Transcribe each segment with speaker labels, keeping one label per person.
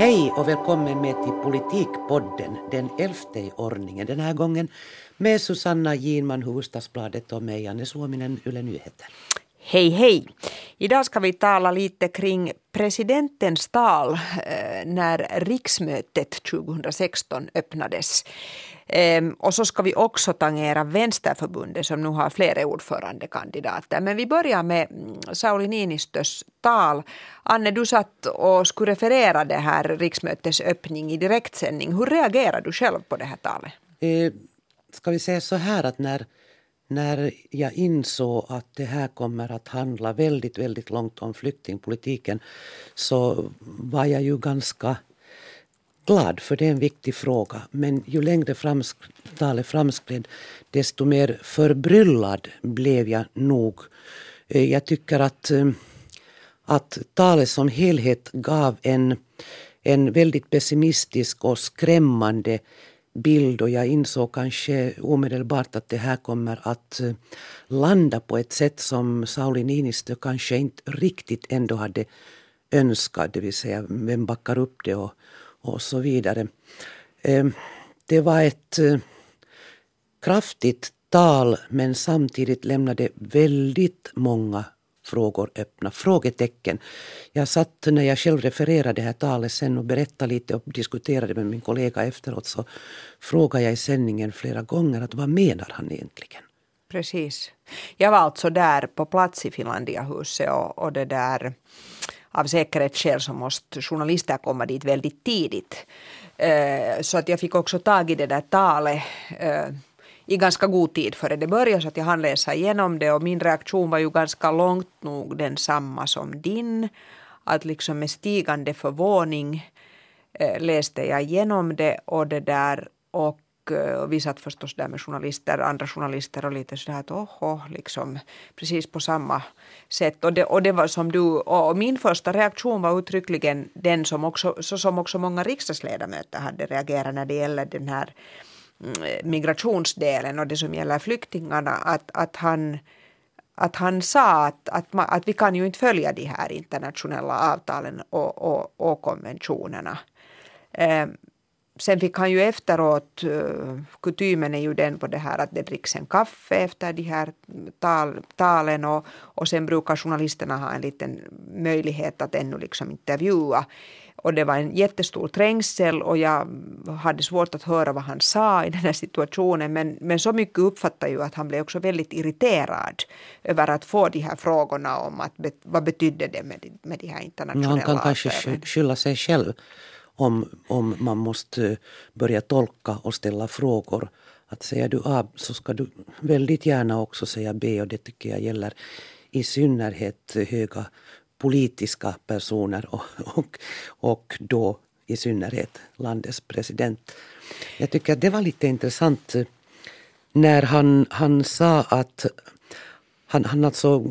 Speaker 1: Hej och välkommen med till Politikpodden, den elfte i ordningen. Den här gången med Susanna Ginman, Hufvudstadsbladet och mig, Anne Suominen, Yle Nyheter.
Speaker 2: Hej hej! Idag ska vi tala lite kring presidentens tal eh, när riksmötet 2016 öppnades. Ehm, och så ska vi också tangera Vänsterförbundet som nu har flera ordförandekandidater. Men vi börjar med mm, Sauli Niinistös tal. Anne, du satt och skulle referera det här riksmötets öppning i direktsändning. Hur reagerade du själv på det här talet?
Speaker 1: Eh, ska vi säga så här att när när jag insåg att det här kommer att handla väldigt, väldigt långt om flyktingpolitiken så var jag ju ganska glad, för det är en viktig fråga. Men ju längre framsk talet framskred desto mer förbryllad blev jag nog. Eh, jag tycker att, eh, att talet som helhet gav en, en väldigt pessimistisk och skrämmande bild och jag insåg kanske omedelbart att det här kommer att eh, landa på ett sätt som Sauli Niinistö kanske inte riktigt ändå hade önskat, det vill säga vem backar upp det och, och så vidare. Eh, det var ett eh, kraftigt tal men samtidigt lämnade väldigt många frågor öppna, frågetecken. Jag satt när jag själv refererade det här talet sen och berättade lite och diskuterade med min kollega efteråt så frågade jag i sändningen flera gånger att vad menar han egentligen?
Speaker 2: Precis. Jag var alltså där på plats i Finlandiahuset och, och det där av säkerhetsskäl så måste journalister komma dit väldigt tidigt. Eh, så att jag fick också tag i det där talet eh, i ganska god tid före det började så att jag hann läsa igenom det och min reaktion var ju ganska långt nog densamma som din. Att liksom med stigande förvåning eh, läste jag igenom det och det där och och eh, vi satt förstås där med journalister, andra journalister och lite sådär att oho, liksom precis på samma sätt. Och det, och det var som du, och min första reaktion var uttryckligen den som också, så som också många riksdagsledamöter hade reagerat när det gäller den här mm, migrationsdelen och det som gäller flyktingarna att, att han att han sa att, att, att vi kan ju inte följa de här internationella avtalen och, och, och konventionerna. Ehm, Eh, sen fick han ju efteråt, uh, kutymen är ju den på det här att det dricks en kaffe efter de här tal, talen och, och sen brukar journalisterna ha en liten möjlighet att ännu liksom intervjua. Och det var en jättestor trängsel och jag hade svårt att höra vad han sa i den här situationen. Men, men så mycket uppfattade jag att han blev också väldigt irriterad över att få de här frågorna om att vad betydde det med, med de här internationella
Speaker 1: Han kan kanske skylla sig själv om, om man måste eh, börja tolka och ställa frågor. Att säger du A så ska du väldigt gärna också säga B och det tycker jag gäller i synnerhet höga politiska personer och, och, och då i synnerhet landets president. Jag tycker att det var lite intressant eh, när han, han sa att han, han alltså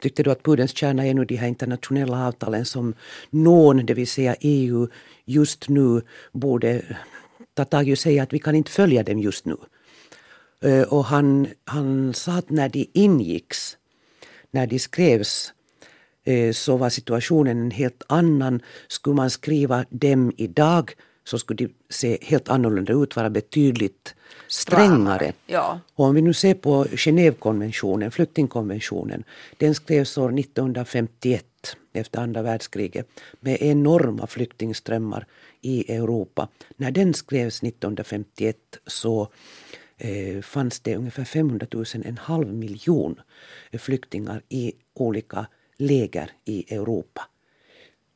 Speaker 1: tyckte då att pudelns kärna är nu de här internationella avtalen som någon, det vill säga EU, just nu borde ta tag i och säga att vi kan inte följa dem just nu. Eh, och han, han sa att när de ingicks, när de skrevs Eh, så var situationen en helt annan. Skulle man skriva dem idag så skulle de se helt annorlunda ut, vara betydligt strängare.
Speaker 2: Ja.
Speaker 1: Och om vi nu ser på Genèvekonventionen, flyktingkonventionen, den skrevs år 1951 efter andra världskriget med enorma flyktingströmmar i Europa. När den skrevs 1951 så eh, fanns det ungefär 500 000, en halv miljon flyktingar i olika läger i Europa.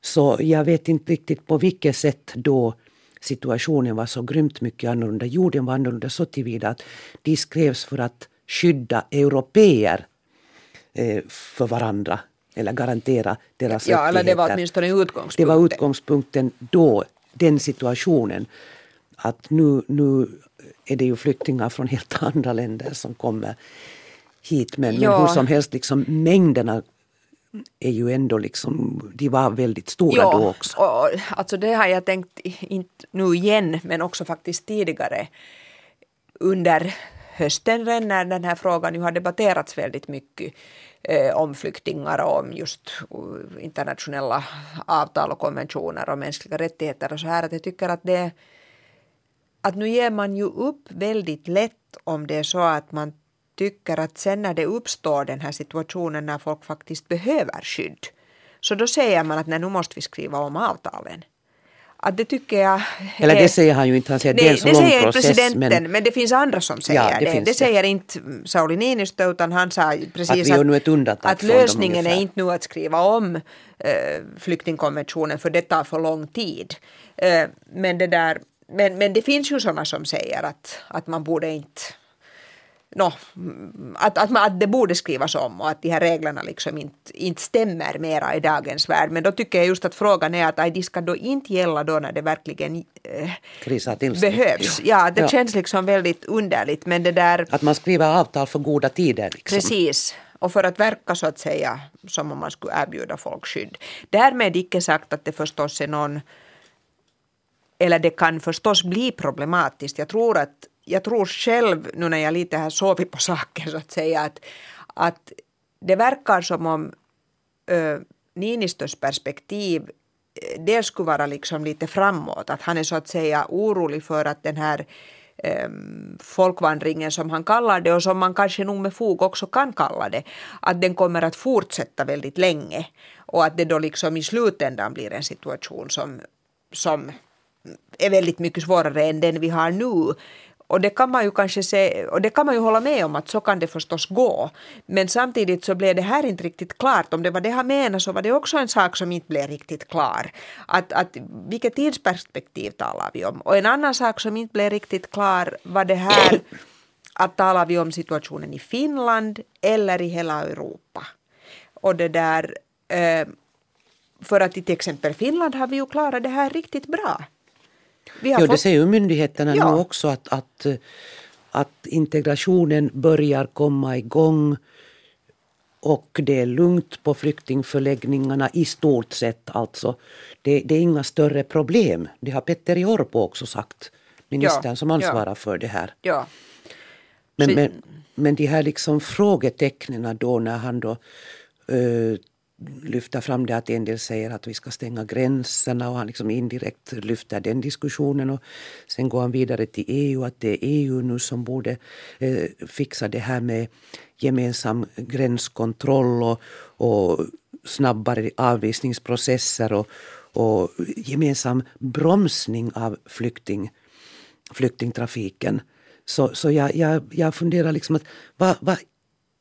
Speaker 1: Så jag vet inte riktigt på vilket sätt då situationen var så grymt mycket annorlunda. Jorden var annorlunda så tillvida att de skrevs för att skydda europeer eh, för varandra eller garantera deras
Speaker 2: ja,
Speaker 1: rättigheter.
Speaker 2: Eller det var åtminstone utgångspunkten.
Speaker 1: Det var utgångspunkten då, den situationen. Att nu, nu är det ju flyktingar från helt andra länder som kommer hit. Men, ja. men hur som helst, liksom, mängderna är ju ändå liksom, de var väldigt stora
Speaker 2: jo,
Speaker 1: då också.
Speaker 2: Och, alltså det har jag tänkt, inte nu igen, men också faktiskt tidigare under hösten när den här frågan ju har debatterats väldigt mycket eh, om flyktingar och om just eh, internationella avtal och konventioner och mänskliga rättigheter och så här att jag tycker att det att nu ger man ju upp väldigt lätt om det är så att man tycker att sen när det uppstår den här situationen när folk faktiskt behöver skydd så då säger man att nej, nu måste vi skriva om avtalen. Att det tycker jag...
Speaker 1: Eller det säger han ju inte, han säger nej, det är en så
Speaker 2: det
Speaker 1: lång
Speaker 2: säger
Speaker 1: process.
Speaker 2: presidenten, men, men det finns andra som säger
Speaker 1: Ja, det
Speaker 2: det. Det, säger inte Sauli Niinistö utan han sa precis
Speaker 1: Att vi gör nu ett undantag
Speaker 2: att
Speaker 1: dem
Speaker 2: lösningen är inte nu att skriva om eh, flyktingkonventionen för det tar för lång tid. Eh, men, det där, men, men det finns ju sådana som säger att, att man borde inte No, att, att, man, att det borde skrivas om och att de här reglerna liksom inte, inte stämmer mera i dagens värld. Men då tycker jag just att frågan är att aj, de ska då inte gälla då när det verkligen eh, behövs. Ja, det
Speaker 1: Ja.
Speaker 2: känns liksom väldigt underligt. Men det där,
Speaker 1: Att man skriver avtal för goda tider. Liksom.
Speaker 2: precis. Och för att verka så att säga som om man skulle erbjuda folk skydd. Därmed icke sagt att det förstås är någon eller det kan förstås bli problematiskt. Jag tror att jag tror själv nu när jag lite har sovit på saken så att säga att, att det verkar som om ö, Niinistös perspektiv eh, dels det skulle vara liksom lite framåt. Att han är så att säga orolig för att den här ehm, folkvandringen som han kallar det och som man kanske nog med fog också kan kalla det, att den kommer att fortsätta väldigt länge och att det då liksom i slutändan blir en situation som, som är väldigt mycket svårare än den vi har nu. Och det kan man ju kanske se, och det kan man ju hålla med om att så kan det förstås gå. Men samtidigt så blev det här inte riktigt klart. Om det var det han menade så var det också en sak som inte blev riktigt klar. Att, att vilket tidsperspektiv talar vi om? Och en annan sak som inte blev riktigt klar var det här att talar vi om situationen i Finland eller i hela Europa? Och det där, eh, för att i till exempel Finland har vi ju klarat det här riktigt bra. Har
Speaker 1: Jo, det
Speaker 2: fått-
Speaker 1: säger ju myndigheterna
Speaker 2: Ja.
Speaker 1: nu också att, att, att integrationen börjar komma igång och det är lugnt på flyktingförläggningarna i stort sett. Alltså. Det, det är inga större problem. Det har Petteri Orpo också sagt, ministern
Speaker 2: Ja,
Speaker 1: som ansvarar för det här.
Speaker 2: Ja.
Speaker 1: Men, men, men de här liksom frågetecknen då när han då uh, lyfter fram det att en del säger att vi ska stänga gränserna och han liksom indirekt lyfter den diskussionen och sen går han vidare till EU att det är EU nu som borde eh, fixa det här med gemensam gränskontroll och, och snabbare avvisningsprocesser och, och gemensam bromsning av flykting, flyktingtrafiken. Så, så jag, jag, jag funderar liksom att vad, vad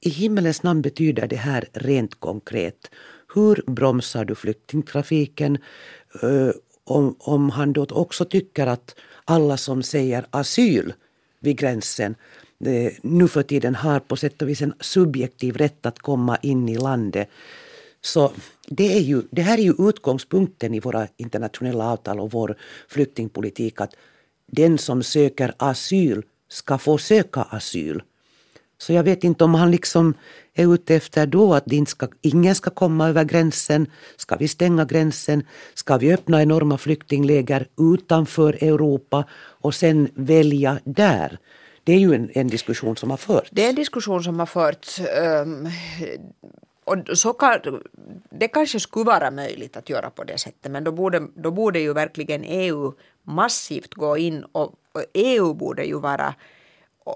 Speaker 1: i himmelens namn betyder det här rent konkret? Hur bromsar du flyktingtrafiken? Eh, om, om han då också tycker att alla som säger asyl vid gränsen eh, nu för tiden har på sätt och vis en subjektiv rätt att komma in i landet. Så det, är ju, det här är ju utgångspunkten i våra internationella avtal och vår flyktingpolitik att den som söker asyl ska få söka asyl. Så jag vet inte om han liksom är ute efter då att inte ska, ingen ska komma över gränsen. Ska vi stänga gränsen? Ska vi öppna enorma flyktingläger utanför Europa och sen välja där? Det är ju en, en diskussion som har förts.
Speaker 2: Det är en diskussion som har förts. Ehm, och så kan, det kanske skulle vara möjligt att göra på det sättet men då borde, då borde ju verkligen EU massivt gå in och, och EU borde ju vara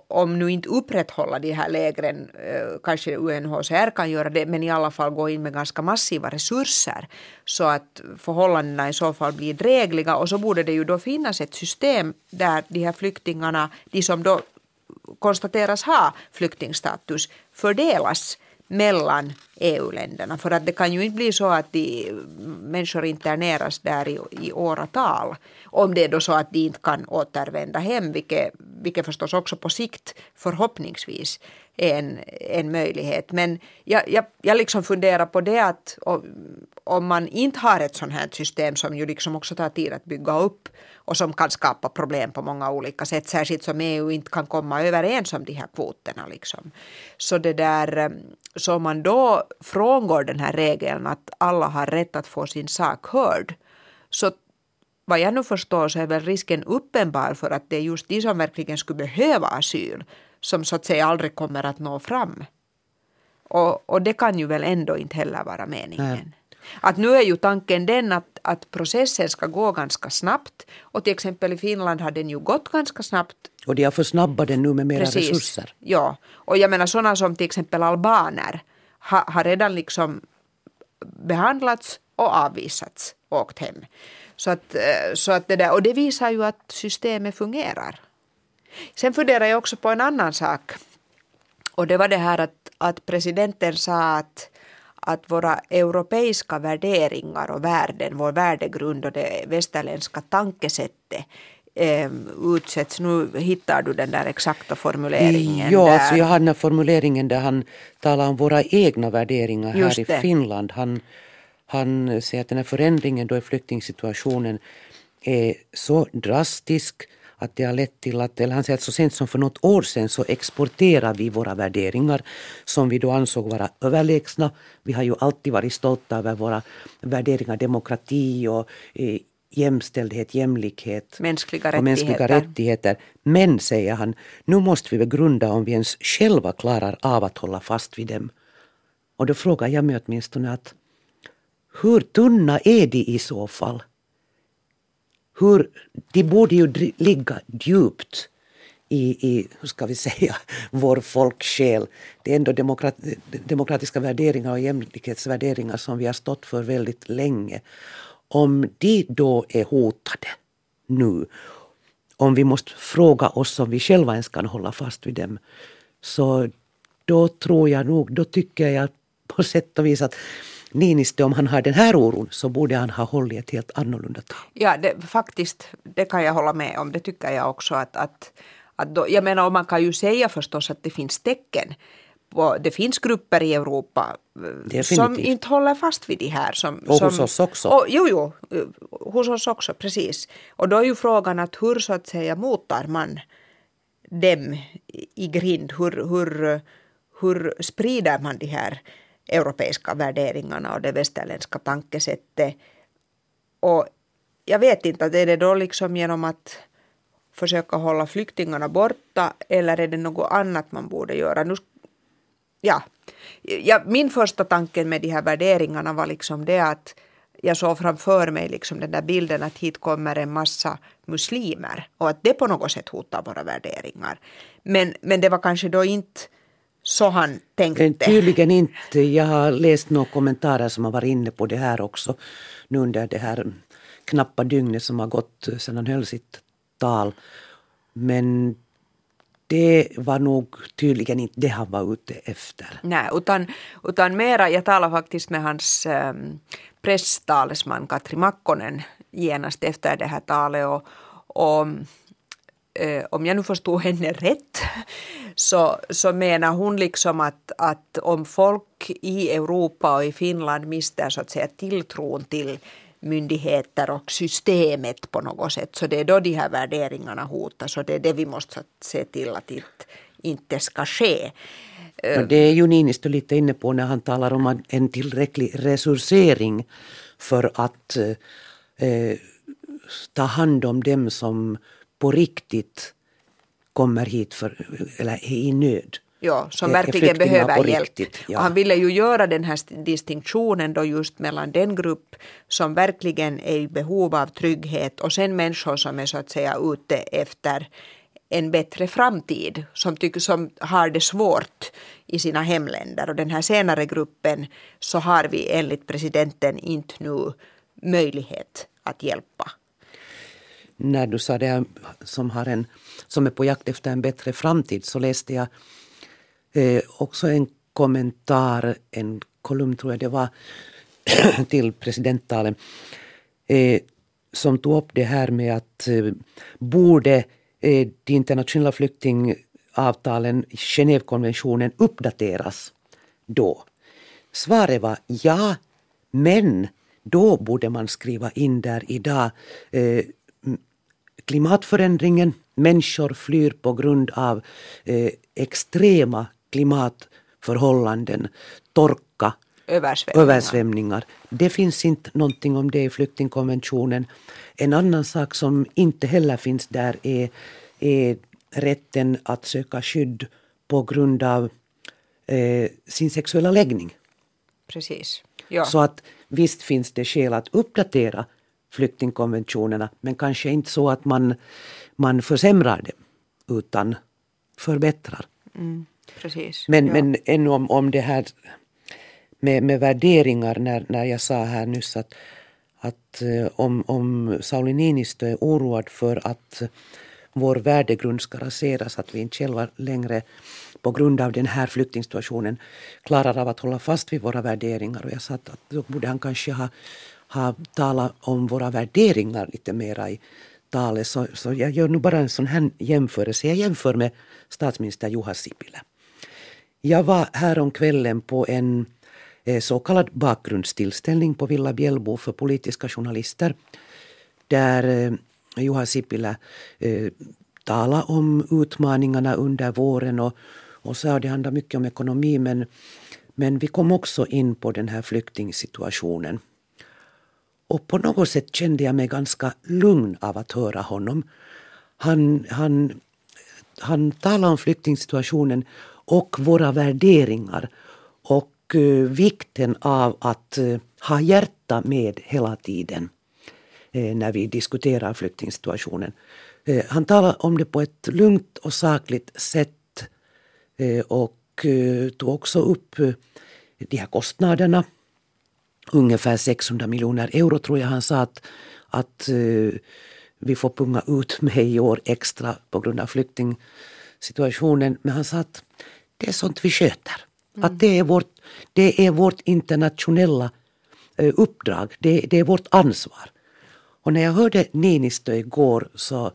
Speaker 2: om nu inte upprätthålla de här lägren, eh, kanske UNHCR kan göra det, men i alla fall gå in med ganska massiva resurser så att förhållandena i så fall blir drägliga och så borde det ju då finnas ett system där de här flyktingarna, de som då konstateras ha flyktingstatus, fördelas mellan EU-länderna. För att det kan ju inte bli så att de mm, människor interneras där i, i åratal. Om det är då så att de inte kan återvända hem, vilket, vilket förstås också på sikt förhoppningsvis är en, en möjlighet. Men jag, jag, jag liksom funderar på det att om, man inte har ett sånt här system som ju liksom också tar tid att bygga upp och som kan skapa problem på många olika sätt, särskilt som EU inte kan komma överens om de här kvoterna. Liksom. Så, det där, så om man då frångår den här regeln att alla har rätt att få sin sak hörd, så vad jag nu förstår så är väl risken uppenbar för att det är just de som verkligen skulle behöva asyl som så att säga aldrig kommer att nå fram. Och, och det kan ju väl ändå inte heller vara meningen. Nej. Att nu är ju tanken den att, att processen ska gå ganska snabbt och till exempel i Finland har den ju gått ganska snabbt.
Speaker 1: Och de har försnabbat den nu med mera Precis. resurser.
Speaker 2: Ja, och jag menar sådana som till exempel albaner har, har redan liksom behandlats och avvisats och åkt hem. Så att, eh, så att det där, och det visar ju att systemet fungerar. Sen funderar jag också på en annan sak. Och det var det här att, att presidenten sa att, att våra europeiska värderingar och värden, vår värdegrund och det västerländska tankesättet eh, utsätts. Nu hittar du den där exakta formuleringen.
Speaker 1: Ja, alltså jag har den här formuleringen där han talar om våra egna värderingar här i Finland. Han, han säger att den här förändringen då i flyktingsituationen är så drastisk att det har lett till att, eller han säger att så sent som för något år sedan så exporterar vi våra värderingar som vi då ansåg vara överlägsna. Vi har ju alltid varit stolta över våra värderingar, demokrati och eh, jämställdhet, jämlikhet
Speaker 2: mänskliga
Speaker 1: och mänskliga rättigheter. Men, säger han, nu måste vi begrunda om vi ens själva klarar av att hålla fast vid dem. Och då frågar jag mig åtminstone att hur tunna är de i så fall? Hur, de borde ju ligga djupt i, i, hur ska vi säga, vår folksjäl. Det är ändå demokrat, demokratiska värderingar och jämlikhetsvärderingar som vi har stått för väldigt länge. Om de då är hotade nu, om vi måste fråga oss om vi själva ens kan hålla fast vid dem, så då tror jag nog, då tycker jag på sätt och vis att Niinistö, om han har den här oron så borde han ha hållit ett helt annorlunda tal.
Speaker 2: Ja, det, faktiskt, det kan jag hålla med om. Det tycker jag också. att, att, att då, Jag menar, man kan ju säga förstås att det finns tecken. Det finns grupper i Europa eh, Definitivt. som inte håller fast vid de här. Som,
Speaker 1: och
Speaker 2: som,
Speaker 1: hos oss också.
Speaker 2: Och, jo, jo, eh, hos oss också, precis. Och då är ju frågan att hur så att säga motar man dem i grind? Hur, hur, hur sprider man de här europeiska värderingarna och det västerländska tankesättet. Och jag vet inte, är det då liksom genom att försöka hålla flyktingarna borta eller är det något annat man borde göra? Nu, ja. ja, min första tanke med de här värderingarna var liksom det att jag såg framför mig liksom den där bilden att hit kommer en massa muslimer och att det på något sätt hotar våra värderingar. Men, men det var kanske då inte så han tänkte.
Speaker 1: Tydligen inte. Jag har läst några kommentarer som har varit inne på det här också nu under det här knappa dygnet som har gått sedan han höll sitt tal. Men det var nog tydligen inte det han var ute efter.
Speaker 2: Nej, utan, utan mera, jag talade faktiskt med hans ähm, presstalesman Katri Makkonen genast efter det här talet och, och äh, Eh, om jag nu förstod henne rätt så, så menar hon liksom att, att om folk i Europa och i Finland mister så att säga tilltron till myndigheter och systemet på något sätt så det är då de här värderingarna hotas och det är det vi måste se till att det inte ska ske.
Speaker 1: Det är ju Niinistö lite inne på när han talar om en tillräcklig resursering för att eh, eh ta hand om dem som på riktigt kommer hit för, eller är i nöd.
Speaker 2: Ja, som verkligen behöver hjälp. Ja. Och han ville ju göra den här distinktionen då just mellan den grupp som verkligen är i behov av trygghet och sen människor som är så att säga ute efter en bättre framtid, som, tycker, som har det svårt i sina hemländer. Och den här senare gruppen så har vi enligt presidenten inte nu möjlighet att hjälpa
Speaker 1: när du sa det som, har en, som är på jakt efter en bättre framtid så läste jag eh, också en kommentar, en kolumn tror jag det var, till presidenttalen eh, som tog upp det här med att eh, borde eh, de internationella flyktingavtalen, Genèvekonventionen, uppdateras då? Svaret var ja, men då borde man skriva in där idag eh, klimatförändringen. Människor flyr på grund av eh, extrema klimatförhållanden, torka,
Speaker 2: översvämningar.
Speaker 1: översvämningar. Det finns inte någonting om det i flyktingkonventionen. En annan sak som inte heller finns där är, är rätten att söka skydd på grund av eh, sin sexuella läggning.
Speaker 2: Precis. Ja.
Speaker 1: Så att visst finns det skäl att uppdatera flyktingkonventionerna men kanske inte så att man, man försämrar dem utan förbättrar.
Speaker 2: Mm, precis.
Speaker 1: Men,
Speaker 2: ja.
Speaker 1: men ännu om, om det här med, med värderingar när, när jag sa här nyss att, att eh, om, om Sauli Niinistö är oroad för att vår värdegrund ska raseras, att vi inte själva längre på grund av den här flyktingsituationen klarar av att hålla fast vid våra värderingar. Och jag sa att, att då borde han kanske ha, ha talat om våra värderingar lite mera i talet. Så, så jag gör nu bara en sån här jämförelse. Jag jämför med statsminister Juha Sipilä. Jag var häromkvällen på en eh, så kallad bakgrundstillställning på Villa Bjällbo för politiska journalister där eh, Juha Sipilä eh, talade om utmaningarna under våren och, och sa det handlar mycket om ekonomi men, men vi kom också in på den här flyktingsituationen. Och på något sätt kände jag mig ganska lugn av att höra honom. Han, han, han talade om flyktingsituationen och våra värderingar och uh, vikten av att uh, ha hjärta med hela tiden uh, när vi diskuterar flyktingsituationen. Han talade om det på ett lugnt och sakligt sätt och tog också upp de här kostnaderna. Ungefär 600 miljoner euro tror jag han sa att, att vi får punga ut med i år extra på grund av flyktingsituationen. Men han sa att det är sånt vi sköter. Mm. Att det är vårt, det är vårt internationella uppdrag, det, det är vårt ansvar. Och när jag hörde Niinistö igår så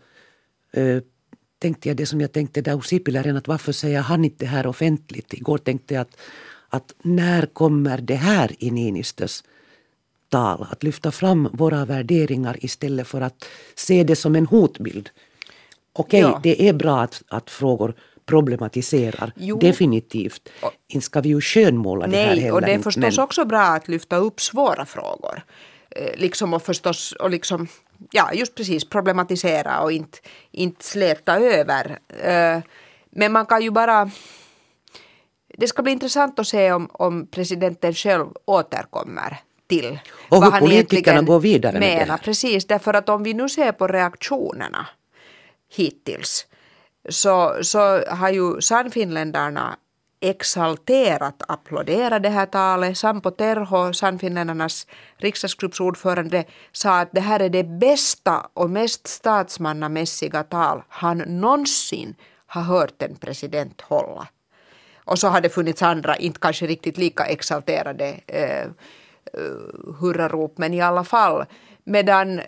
Speaker 1: uh, tänkte jag det som jag tänkte där hos Sipilä att varför säger han inte det här offentligt? Igår tänkte jag att, att när kommer det här i Niinistös tal? Att lyfta fram våra värderingar istället för att se det som en hotbild. Okej, okay, ja. det är bra att, att frågor problematiserar. Jo. Definitivt. Inte ska vi ju skönmåla
Speaker 2: Nej,
Speaker 1: det här heller.
Speaker 2: och det är förstås men... också bra att lyfta upp svåra frågor. Liksom och förstås och liksom, ja just precis problematisera och inte, inte släta över. Men man kan ju bara det ska bli intressant att se om, om presidenten själv återkommer till
Speaker 1: och vad hur politikerna går vidare med
Speaker 2: menar.
Speaker 1: det här.
Speaker 2: Precis, därför att om vi nu ser på reaktionerna hittills så, så har ju Sannfinländarna exalterat applåderat det här talet. Sampo Terho, Sannfinländarnas riksdagsgruppsordförande, sa att det här är det bästa och mest statsmannamässiga tal han någonsin har hört en president hålla. Och så har det funnits andra, inte kanske riktigt lika exalterade eh, eh hurrarop, men i alla fall. Medan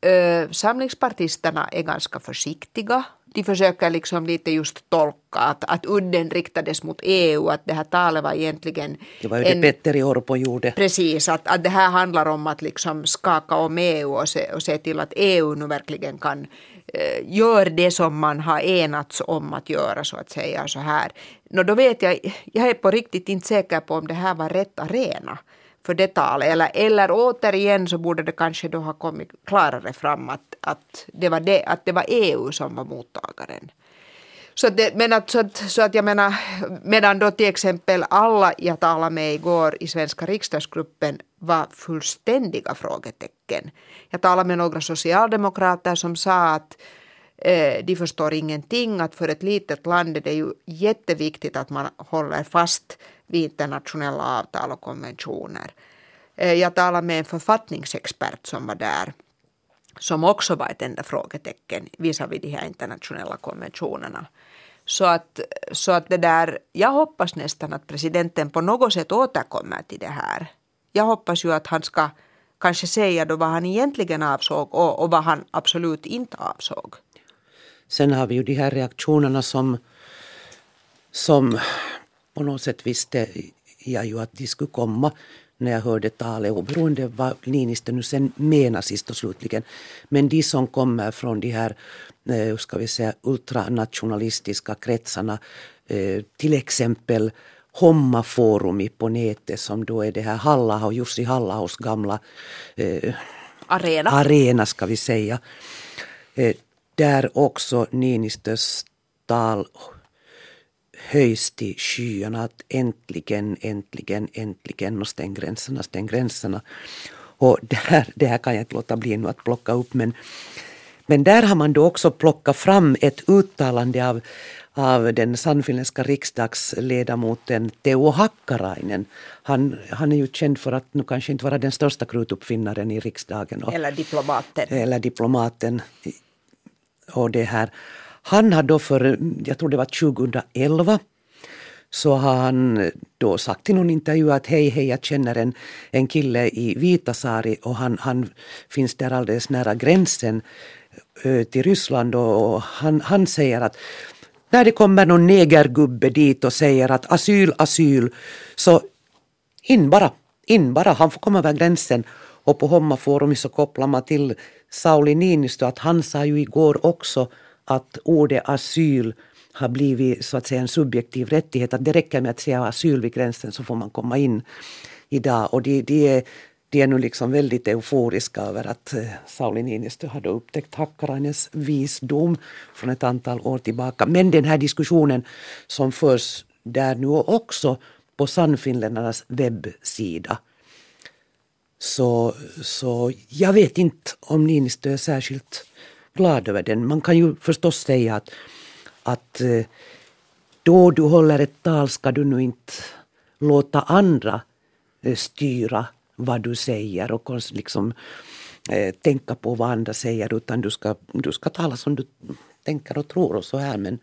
Speaker 2: eh, samlingspartisterna är ganska försiktiga de försöker liksom lite just tolka att, att udden riktades mot EU, att det här talet var egentligen...
Speaker 1: Det var ju en, det Petteri Orpo gjorde.
Speaker 2: Precis, att, att det här handlar om att liksom skaka om EU och se, och se till att EU nu verkligen kan eh, göra det som man har enats om att göra så att säga så här. Nå, då vet jag, jag är på riktigt inte säker på om det här var rätt arena för det talet. Eller, eller återigen så borde det kanske då ha kommit klarare fram att, att, det, var det, att det var EU som var mottagaren. Så, det, men att, så, att, så att jag menar, medan då till exempel alla jag talade med igår i svenska riksdagsgruppen var fullständiga frågetecken. Jag talade med några socialdemokrater som sa att eh, de förstår ingenting, att för ett litet land är det ju jätteviktigt att man håller fast vid internationella avtal och konventioner. Eh, jag talade med en författningsexpert som var där som också var ett enda frågetecken visavi de här internationella konventionerna. Så att, så att det där, jag hoppas nästan att presidenten på något sätt återkommer till det här. Jag hoppas ju att han ska kanske säga då vad han egentligen avsåg och, och vad han absolut inte avsåg.
Speaker 1: Sen har vi ju de här reaktionerna som, som på något sätt visste jag ju att de skulle komma när jag hörde talet oberoende vad Niinistö nu sen menar sist och slutligen. Men de som kommer från de här eh, ska vi säga, ultranationalistiska kretsarna eh, till exempel Homma Forumi på nätet som då är det här Halla, Jussi Hallaos gamla
Speaker 2: eh, arena.
Speaker 1: arena ska vi säga. Eh, där också Niinistös tal höjs till skyarna att äntligen, äntligen, äntligen och stäng gränserna, stäng gränserna. Och det här, det här kan jag inte låta bli nu att plocka upp men, men där har man då också plockat fram ett uttalande av av den sannfinländska riksdagsledamoten Teo Hakkarainen. Han, han är ju känd för att nu kanske inte vara den största krutuppfinnaren i riksdagen.
Speaker 2: Och, eller diplomaten.
Speaker 1: Eller diplomaten. Och det här. Han har då för, jag tror det var 2011, så har han då sagt i någon intervju att hej, hej, jag känner en, en kille i Vitasari och han, han finns där alldeles nära gränsen eh, till Ryssland och han, han säger att när det kommer någon negergubbe dit och säger att asyl, asyl, så in bara, in bara, han får komma över gränsen. Och på Homma forum så kopplar man till Sauli Niinistö att han sa ju igår också att ordet asyl har blivit så att säga en subjektiv rättighet. Att det räcker med att säga asyl vid gränsen så får man komma in idag. Och det, det är de är nu liksom väldigt euforiska över att eh, Sauli Niinistö hade upptäckt Hakkarainens visdom från ett antal år tillbaka. Men den här diskussionen som förs där nu också på Sannfinländarnas webbsida. Så, så jag vet inte om Niinistö är särskilt glad över den. Man kan ju förstås säga att, att eh, då du håller ett tal ska du nu inte låta andra eh, styra vad du säger och liksom, eh, tänka på vad andra säger utan du ska, du ska tala som du tänker och tror och så här. Men,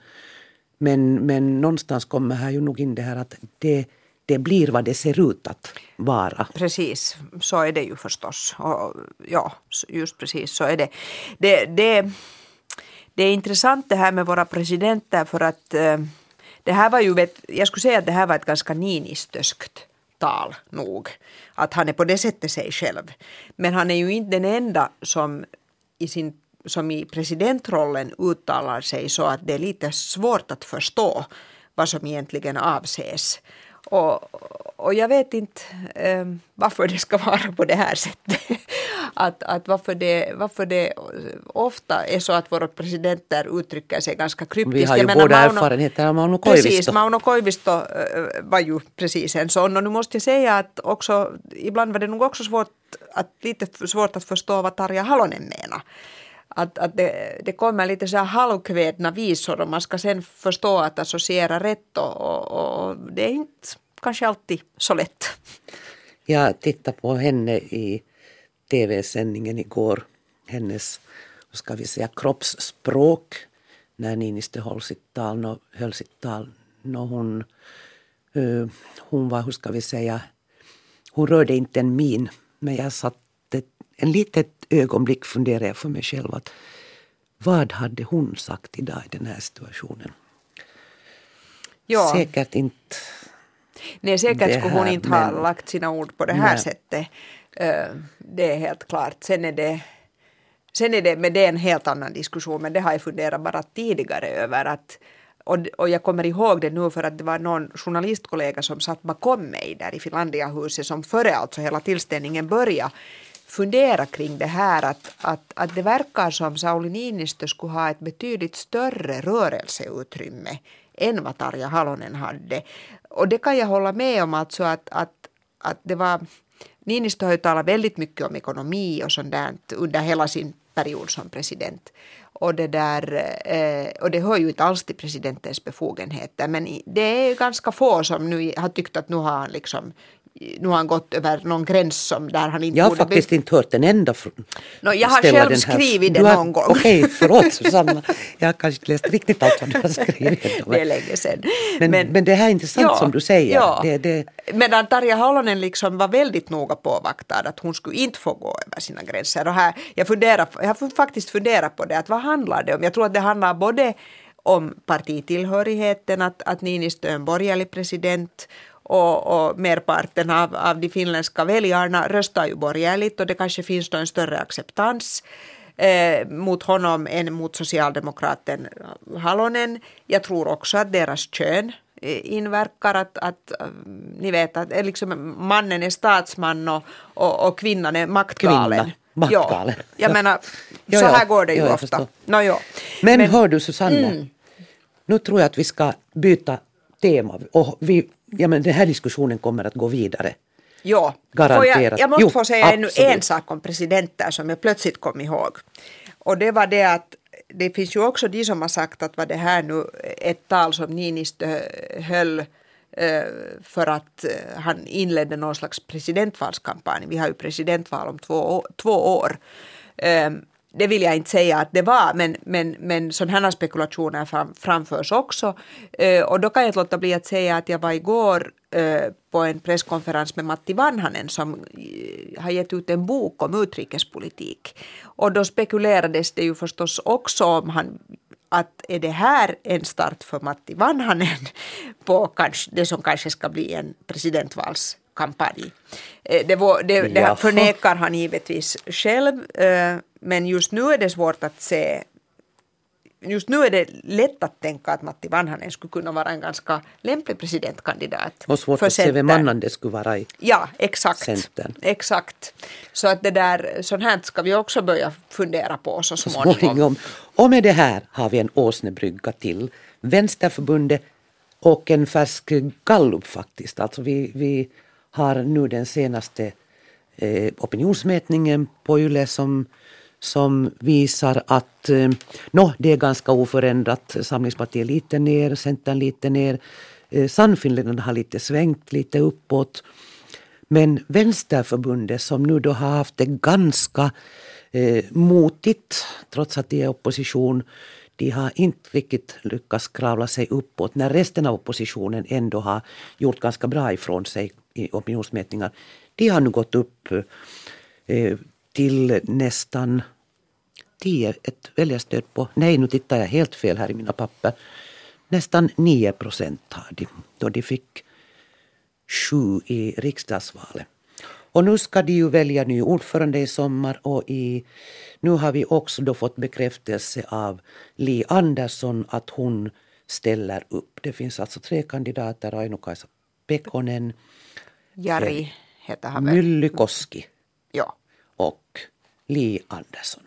Speaker 1: men, men någonstans kommer här ju nog in det här att det, det blir vad det ser ut att vara.
Speaker 2: Precis, så är det ju förstås. Och, ja, just precis så är det. Det, det. det är intressant det här med våra presidenter för att eh, det här var ju, jag skulle säga att det här var ett ganska ninistöskt tal nog. Att han är på det sättet sig själv. Men han är ju inte den enda som i sin som i presidentrollen uttalar sig så att det är lite svårt att förstå vad som egentligen avses. Och, och jag vet inte eh, varför det ska vara på det här sättet. att, att varför, det, varför det ofta är så att våra presidenter uttrycker sig ganska kryptiskt.
Speaker 1: Vi har ju båda erfarenheter av Mauno Koivisto.
Speaker 2: Precis, Mauno Koivisto var ju precis en sån. Och nu måste jag säga att också, ibland var det nog också svårt att, lite svårt att förstå vad Tarja Halonen menar att, att det, det kommer lite så här halvkvädna visor och man ska sen förstå att associera rätt och, och, och det är inte kanske alltid så lätt.
Speaker 1: Jag tittade på henne i tv-sändningen igår. Hennes, ska vi säga, kroppsspråk när Niinistö höll sitt tal. No, höll sitt tal no, hon, uh, hon var, hur ska vi säga, hon rörde inte en min. Men jag satt en litet ögonblick funderade jag för mig själv att vad hade hon sagt idag i den här situationen? Ja. Säkert inte
Speaker 2: Nej, säkert skulle hon inte men... ha lagt sina ord på det här Nej. sättet. Uh, det är helt klart. Sen är det Sen är det, med det en helt annan diskussion, men det har jag funderat bara tidigare över. att och, och jag kommer ihåg det nu för att det var någon journalistkollega som satt bakom mig där i Finlandiahuset som före alltså hela tillställningen började fundera kring det här att, att, att det verkar som Sauli Niinistö skulle ha ett betydligt större rörelseutrymme än vad Tarja Halonen hade. Och det kan jag hålla med om alltså att, att, att det var Niinistö har ju talat väldigt mycket om ekonomi och sånt där under hela sin period som president. Och det, där, eh, och det hör ju inte alls till presidentens befogenheter men det är ganska få som nu har tyckt att nu har han liksom nu har han gått över någon gräns som där han inte
Speaker 1: Jag har faktiskt be... inte hört en enda
Speaker 2: no, Jag har själv skrivit det någon gång.
Speaker 1: Okej, okay, förlåt Susanna. Jag har kanske inte läst riktigt allt vad du har skrivit.
Speaker 2: det är länge sedan.
Speaker 1: Men, men, men, det här är intressant ja, som du säger. Ja. Det, det...
Speaker 2: Medan Tarja Halonen liksom var väldigt noga påvaktad att hon skulle inte få gå över sina gränser. Och här, jag, funderar, jag har faktiskt funderat på det, att vad handlar det om? Jag tror att det handlar både om partitillhörigheten, att, att Niinistö är en borgerlig president och, och merparten av, av de finländska väljarna röstar ju borgerligt och det kanske finns då en större acceptans eh, mot honom än mot socialdemokraten Halonen. Jag tror också att deras kön eh, inverkar att, att eh, ni vet att liksom mannen är statsman och, och, och kvinnan är maktgalen. Kvinna.
Speaker 1: Mattkale.
Speaker 2: Ja, jag menar, så här går det ju ofta. No.
Speaker 1: Men,
Speaker 2: Men-
Speaker 1: hör du Susanne,
Speaker 2: Mm.
Speaker 1: Nu tror jag att vi ska byta tema. Och vi, ja, men den här diskussionen kommer att gå vidare.
Speaker 2: Ja,
Speaker 1: Garanterat.
Speaker 2: Jag, jag måste
Speaker 1: Jo,
Speaker 2: få säga ännu en sak om presidenter som jag plötsligt kom ihåg. Och det var det att det finns ju också de som har sagt att var det här nu ett tal som Niinistö höll eh, för att eh, han inledde någon slags presidentvalskampanj. Vi har ju presidentval om två, å- två år. Det vill jag inte säga att det var, men, men, men sådana spekulationer fram, framförs också. Eh, och då kan jag inte låta bli att säga att jag var igår eh, på en presskonferens med Matti Vanhanen som eh, har gett ut en bok om utrikespolitik. Och då spekulerades det ju förstås också om han att är det här en start för Matti Vanhanen på kanske, det som kanske ska bli en presidentvalskampanj. Eh, Det, var, det, det
Speaker 1: Jaha.
Speaker 2: förnekar han givetvis själv, eh, men just nu är det svårt att se Just nu är det lätt att tänka att Matti Vanhanen skulle kunna vara en ganska lämplig presidentkandidat.
Speaker 1: Och svårt
Speaker 2: för
Speaker 1: att se vem annan det skulle vara i.
Speaker 2: Ja, exakt.
Speaker 1: Centern.
Speaker 2: Exakt. Så att det där, sånt här ska vi också börja fundera på så
Speaker 1: så
Speaker 2: småningom.
Speaker 1: småningom. Och med det här har vi en åsnebrygga till Vänsterförbundet och en färsk gallup faktiskt. Alltså vi, vi har nu den senaste eh, opinionsmätningen på YLE som, som visar att eh, nå, det är ganska oförändrat. Samlingspartiet lite ner, Centern lite ner. Eh, Sannfinländarna har lite svängt lite uppåt. Men Vänsterförbundet som nu då har haft det ganska eh, motigt trots att de är opposition. De har inte riktigt lyckats kravla sig uppåt när resten av oppositionen ändå har gjort ganska bra ifrån sig i opinionsmätningar. De har nu gått upp eh, till nästan 10, ett väljarstöd på, nej nu tittar jag helt fel här i mina papper. Nästan 9 procent har de, då de fick sju i riksdagsvalet. Och nu ska de ju välja ny ordförande i sommar och i, nu har vi också då fått bekräftelse av Li Andersson att hon ställer upp. Det finns alltså tre kandidater, Aino-Kaisa Pekonen,
Speaker 2: Jari heter han väl?
Speaker 1: Myllykoski
Speaker 2: Ja.
Speaker 1: och Li Andersson.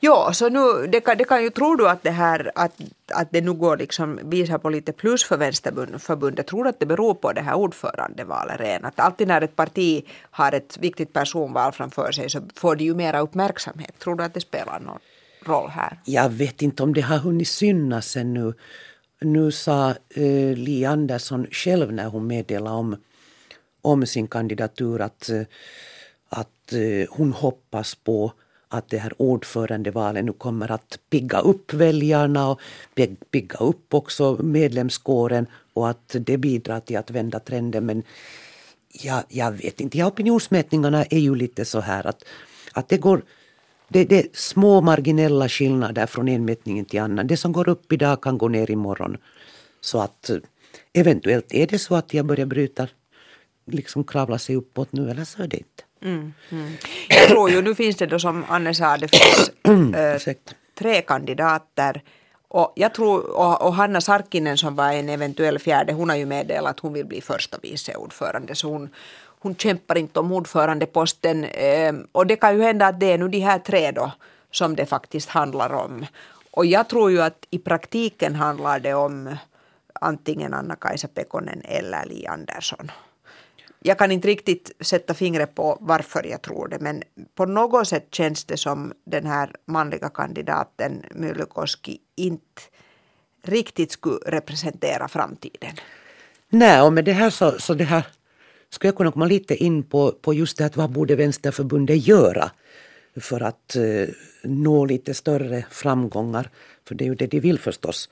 Speaker 2: Ja, så nu, det kan, det kan ju, tror du att det här, att, att det nu går liksom, visar på lite plus för Vänsterförbundet, tror du att det beror på det här ordförandevalet? Att alltid när ett parti har ett viktigt personval framför sig så får det ju mera uppmärksamhet. Tror du att det spelar någon roll här?
Speaker 1: Jag vet inte om det har hunnit synas ännu. Nu sa eh, Li Andersson själv när hon meddelade om, om sin kandidatur att, eh, att eh, hon hoppas på att det här ordförandevalet nu kommer att pigga upp väljarna och pigga upp också medlemskåren och att det bidrar till att vända trenden. Men jag, jag vet inte, ja, opinionsmätningarna är ju lite så här att, att det går det, det är små marginella skillnader från en mätning till annan. Det som går upp idag kan gå ner imorgon. Så att eventuellt är det så att jag börjar bryta, liksom kravla sig uppåt nu eller så är det inte.
Speaker 2: Jag tror ju, nu finns det då som Anne sa, det finns
Speaker 1: Ursäkta.
Speaker 2: tre kandidater. Och, jag tror, och, och Hanna Sarkkinen som var en eventuell fjärde, hon har ju meddelat att hon vill bli första vice ordförande. Så hon, hon kämpar inte om ordförandeposten. Eh, och det kan ju hända att det är nu de här tre då som det faktiskt handlar om. Och jag tror ju att i praktiken handlar det om antingen Anna-Kaisa Pekonen eller Li Andersson. Jag kan inte riktigt sätta fingret på varför jag tror det men på något sätt känns det som den här manliga kandidaten Myllykoski inte riktigt skulle representera framtiden.
Speaker 1: Nej, och med det här så, så det här skulle jag kunna komma lite in på, på just det att vad borde Vänsterförbundet göra för att eh, nå lite större framgångar. För det är ju det de vill förstås.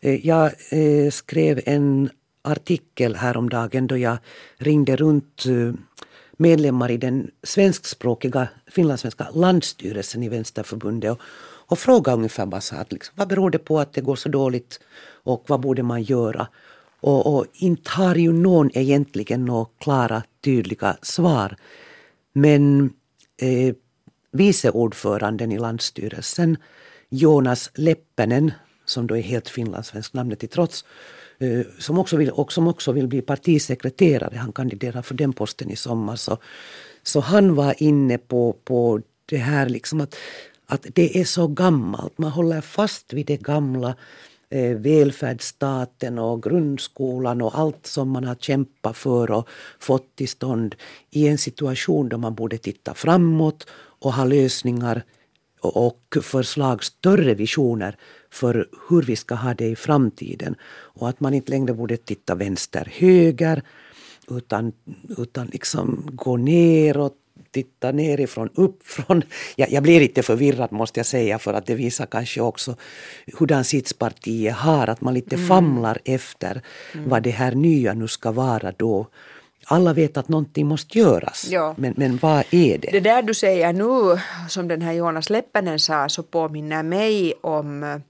Speaker 1: Eh, jag eh, skrev en artikel häromdagen då jag ringde runt eh, medlemmar i den svenskspråkiga finlandssvenska landstyrelsen i Vänsterförbundet och, och frågade ungefär bara så här, att liksom, vad beror det på att det går så dåligt och vad borde man göra? Och, och inte har ju någon egentligen några klara, tydliga svar. Men eh, vice ordföranden i landstyrelsen, Jonas Leppänen, som då är helt finlandssvensk namnet till trots, Eh, som också vill, och som också vill bli partisekreterare. Han kandiderar för den posten i sommar. Så, så han var inne på, på det här liksom att, att det är så gammalt. Man håller fast vid det gamla eh, välfärdsstaten och grundskolan och allt som man har kämpat för och fått till stånd i en situation då man borde titta framåt och ha lösningar och förslag, större visioner för hur vi ska ha det i framtiden. Och att man inte längre borde titta vänster, höger utan, utan liksom gå neråt titta nerifrån, uppifrån. Jag, jag blir lite förvirrad måste jag säga för att det visar kanske också hurdan sits partiet har, att man lite mm. famlar efter mm. vad det här nya nu ska vara då. Alla vet att någonting måste göras, ja. men, men vad är det?
Speaker 2: Det där du säger nu, som den här Jonas Leppänen sa, så påminner mig om,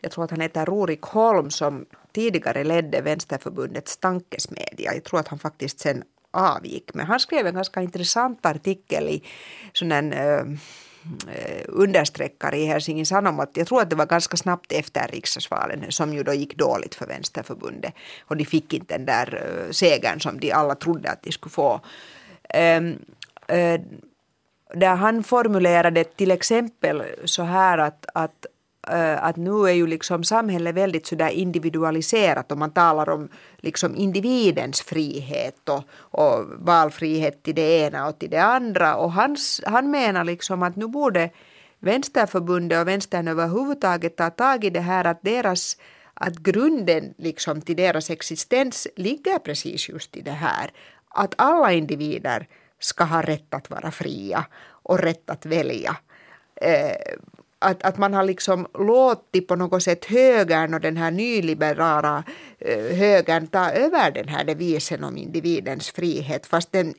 Speaker 2: jag tror att han heter Rorik Holm som tidigare ledde Vänsterförbundets tankesmedja. Jag tror att han faktiskt sen avgick. Men han skrev en ganska intressant artikel i sån en, Eh, understreckar understreckare i Helsingin Sanomat. Jag tror att det var ganska snabbt efter riksdagsvalen som ju då gick dåligt för Vänsterförbundet. Och de fick inte den där eh, segern som de alla trodde att de skulle få. Ehm, eh, där han formulerade till exempel så här att, att Eh, att nu är ju liksom samhället väldigt sådär individualiserat och man talar om liksom individens frihet och, och valfrihet till det ena och till det andra. Och hans, han menar liksom att nu borde Vänsterförbundet och vänstern överhuvudtaget ta tag i det här att deras att grunden liksom till deras existens ligger precis just i det här. Att alla individer ska ha rätt att vara fria och rätt att välja. Eh, att, att man har liksom låtit på något sätt högern och den här nyliberala eh, högern ta över den här devisen om individens frihet fast den,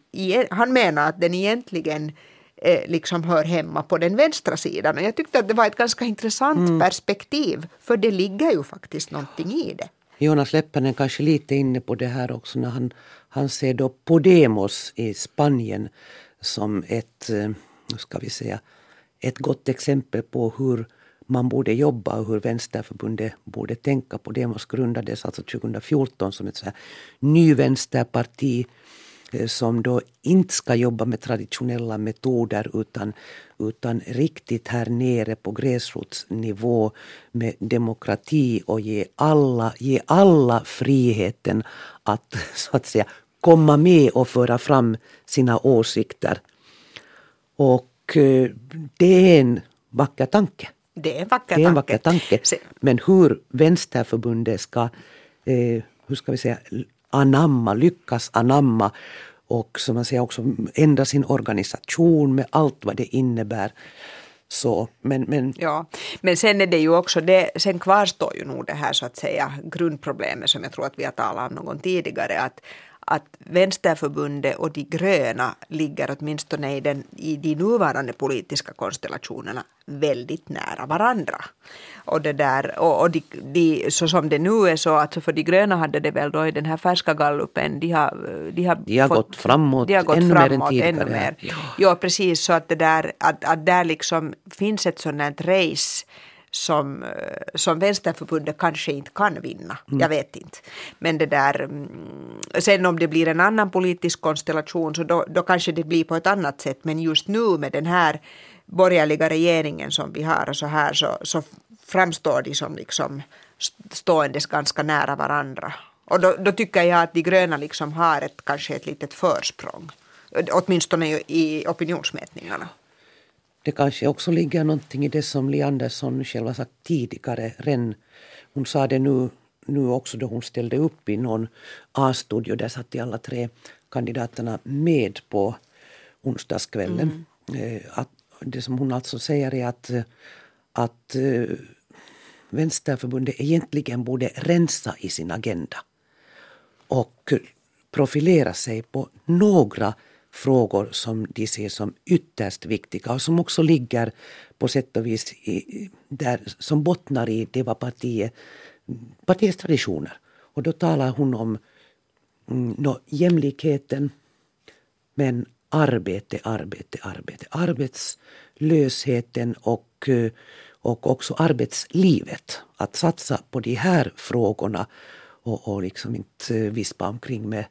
Speaker 2: han menar att den egentligen eh, liksom hör hemma på den vänstra sidan. Och jag tyckte att det var ett ganska intressant mm. perspektiv för det ligger ju faktiskt någonting i det.
Speaker 1: Jonas Leppänen kanske lite inne på det här också när han, han ser då Podemos i Spanien som ett, eh, nu ska vi säga, ett gott exempel på hur man borde jobba och hur Vänsterförbundet borde tänka. på Demos grundades alltså 2014 som ett så här nyvänsterparti vänsterparti eh, som då inte ska jobba med traditionella metoder utan, utan riktigt här nere på gräsrotsnivå med demokrati och ge alla, ge alla friheten att så att säga komma med och föra fram sina åsikter. Och Eh, det är en vacker tanke.
Speaker 2: Det är en vacker,
Speaker 1: det är en vacker tanke. Men hur Vänsterförbundet ska, eh, hur ska vi säga, anamma, lyckas anamma och som man säger också ändra sin organisation med allt vad det innebär. Så, men, men...
Speaker 2: Ja, men sen är det ju också det, sen kvarstår ju nog det här så att säga grundproblemet som jag tror att vi har talat om någon tidigare att, att Vänsterförbundet och de gröna ligger åtminstone i, den, i de nuvarande politiska konstellationerna väldigt nära varandra. Och, det där, och, och de, de, så som det nu är så, alltså för de gröna hade det väl då i den här färska gallupen, de har,
Speaker 1: de har, de har fått, gått framåt, de har gått ännu, framåt mer än tidigare. ännu mer.
Speaker 2: Ja. ja, precis, så att det där, att, att där liksom finns ett sådant race som, eh, som Vänsterförbundet kanske inte kan vinna. Mm. Jag vet inte. Men det där, mm, sen om det blir en annan politisk konstellation så då, då kanske det blir på ett annat sätt. Men just nu med den här borgerliga regeringen som vi har och så här så, så framstår de som liksom ståendes ganska nära varandra. Och då, då, tycker jag att de gröna liksom har ett, kanske ett litet försprång. Åtminstone i opinionsmätningarna.
Speaker 1: Det kanske också ligger någonting i det som Li Andersson själv har sagt tidigare. Ren, hon sa det nu, nu också då hon ställde upp i någon A-studio. Där satt de alla tre kandidaterna med på onsdagskvällen. Mm. Eh, att det som hon alltså säger är att, att eh, Vänsterförbundet egentligen borde rensa i sin agenda och profilera sig på några frågor som de ser som ytterst viktiga och som också ligger på sätt och vis i, där, som bottnar i det var partiet, partiets traditioner. Och då talar hon om mm, no, jämlikheten men arbete, arbete, arbete. Arbetslösheten och, eh, och också arbetslivet. Att satsa på de här frågorna och, och liksom inte vispa omkring med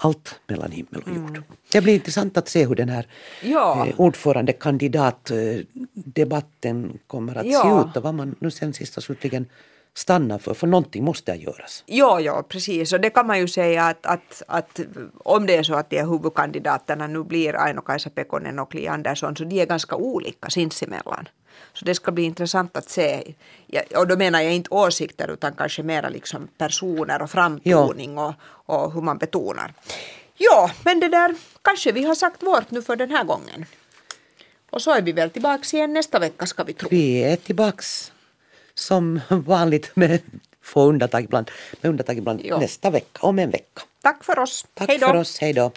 Speaker 1: allt mellan himmel och jord. Mm. Det blir intressant att se hur den här ja. eh, ordförandekandidatdebatten kommer att ja. se ut och vad man nu sen sist och slutligen stanna för, för någonting måste göras.
Speaker 2: Ja, ja, precis. Och det kan man ju säga att, att, att om det är så att de huvudkandidaterna nu blir Aino-Kaisa Pekonen och Li Andersson, så de är ganska olika sinsemellan. Så det ska bli intressant att se. Och då menar jag inte åsikter utan kanske mera liksom personer och framtoning och, och hur man betonar. Ja, men det där kanske vi har sagt vårt nu för den här gången. Och så är vi väl tillbaks igen nästa vecka ska vi tro.
Speaker 1: Vi är tillbaks som vanligt med få undantag ibland, med undantag ibland ja. nästa vecka, om en vecka.
Speaker 2: Tack för oss.
Speaker 1: Tack för oss, hej då.